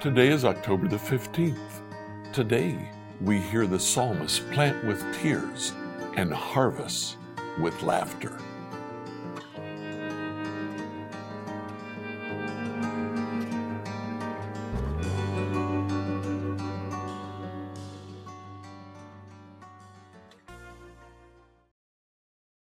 Today is October the 15th. Today, we hear the psalmist plant with tears and harvest with laughter.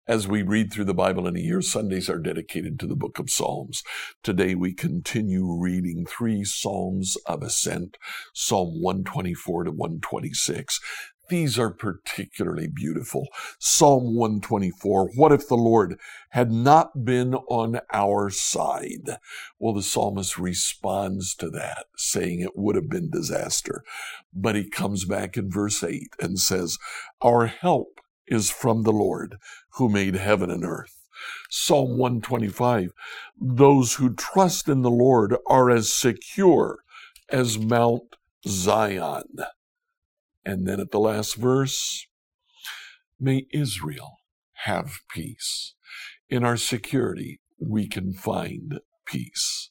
As we read through the Bible in a year, Sundays are dedicated to the book of Psalms. Today we continue reading three Psalms of Ascent, Psalm 124 to 126. These are particularly beautiful. Psalm 124, what if the Lord had not been on our side? Well, the psalmist responds to that, saying it would have been disaster. But he comes back in verse 8 and says, Our help is from the Lord who made heaven and earth. Psalm 125 Those who trust in the Lord are as secure as Mount Zion. And then at the last verse, may Israel have peace. In our security, we can find peace.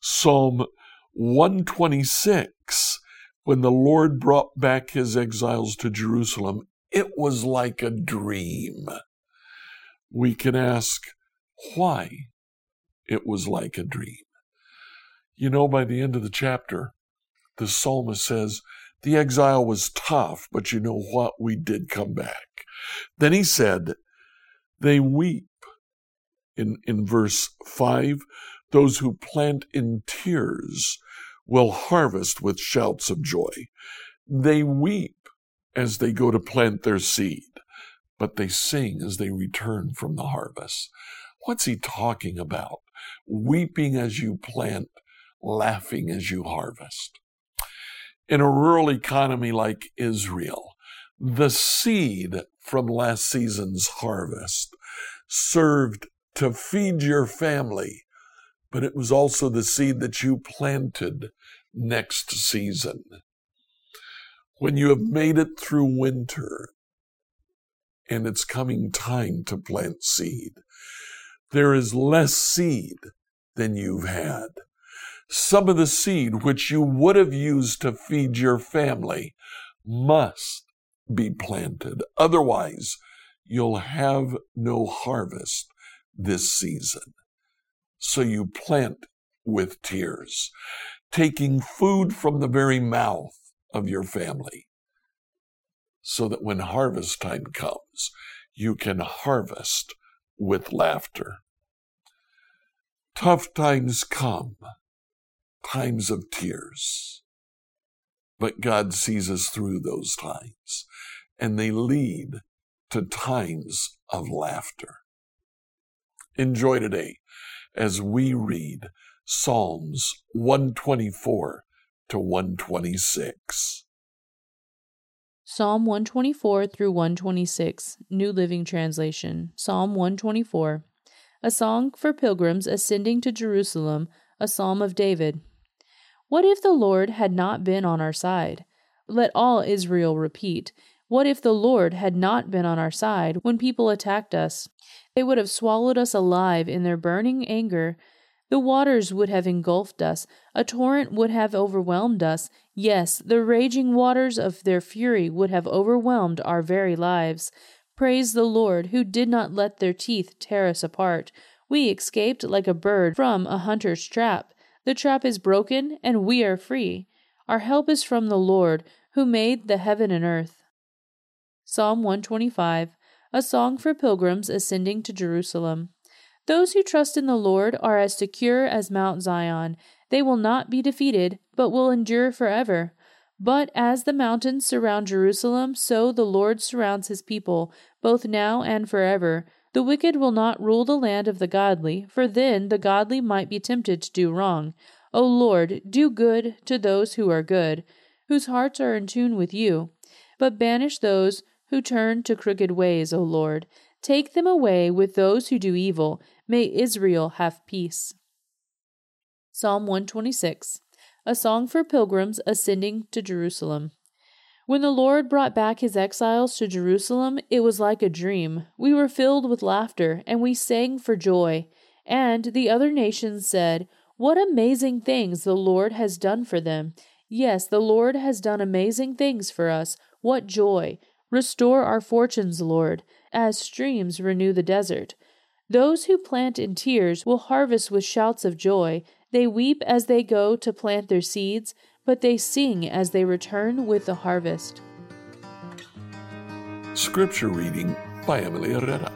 Psalm 126 when the Lord brought back his exiles to Jerusalem it was like a dream. We can ask why it was like a dream. You know, by the end of the chapter, the psalmist says, the exile was tough, but you know what? We did come back. Then he said, they weep. In, in verse 5, those who plant in tears will harvest with shouts of joy. They weep as they go to plant their seed, but they sing as they return from the harvest. What's he talking about? Weeping as you plant, laughing as you harvest. In a rural economy like Israel, the seed from last season's harvest served to feed your family, but it was also the seed that you planted next season when you have made it through winter and it's coming time to plant seed, there is less seed than you've had. Some of the seed which you would have used to feed your family must be planted. Otherwise, you'll have no harvest this season. So you plant with tears, taking food from the very mouth of your family so that when harvest time comes, you can harvest with laughter. Tough times come, times of tears, but God sees us through those times, and they lead to times of laughter. Enjoy today as we read Psalms 124 to 126. Psalm 124 through 126, New Living Translation. Psalm 124. A song for pilgrims ascending to Jerusalem, a psalm of David. What if the Lord had not been on our side? Let all Israel repeat. What if the Lord had not been on our side when people attacked us? They would have swallowed us alive in their burning anger the waters would have engulfed us, a torrent would have overwhelmed us. Yes, the raging waters of their fury would have overwhelmed our very lives. Praise the Lord, who did not let their teeth tear us apart. We escaped like a bird from a hunter's trap. The trap is broken, and we are free. Our help is from the Lord, who made the heaven and earth. Psalm 125, a song for pilgrims ascending to Jerusalem. Those who trust in the Lord are as secure as Mount Zion. They will not be defeated, but will endure forever. But as the mountains surround Jerusalem, so the Lord surrounds his people, both now and forever. The wicked will not rule the land of the godly, for then the godly might be tempted to do wrong. O Lord, do good to those who are good, whose hearts are in tune with you. But banish those who turn to crooked ways, O Lord. Take them away with those who do evil. May Israel have peace. Psalm 126, a song for pilgrims ascending to Jerusalem. When the Lord brought back his exiles to Jerusalem, it was like a dream. We were filled with laughter, and we sang for joy. And the other nations said, What amazing things the Lord has done for them! Yes, the Lord has done amazing things for us. What joy! Restore our fortunes, Lord, as streams renew the desert. Those who plant in tears will harvest with shouts of joy. They weep as they go to plant their seeds, but they sing as they return with the harvest. Scripture reading by Emily Herrera.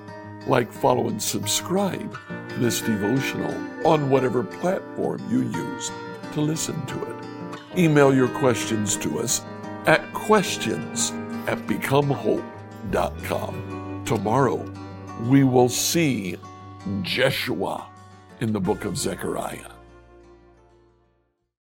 Like, follow, and subscribe to this devotional on whatever platform you use to listen to it. Email your questions to us at questions at becomehope.com. Tomorrow, we will see Jeshua in the book of Zechariah.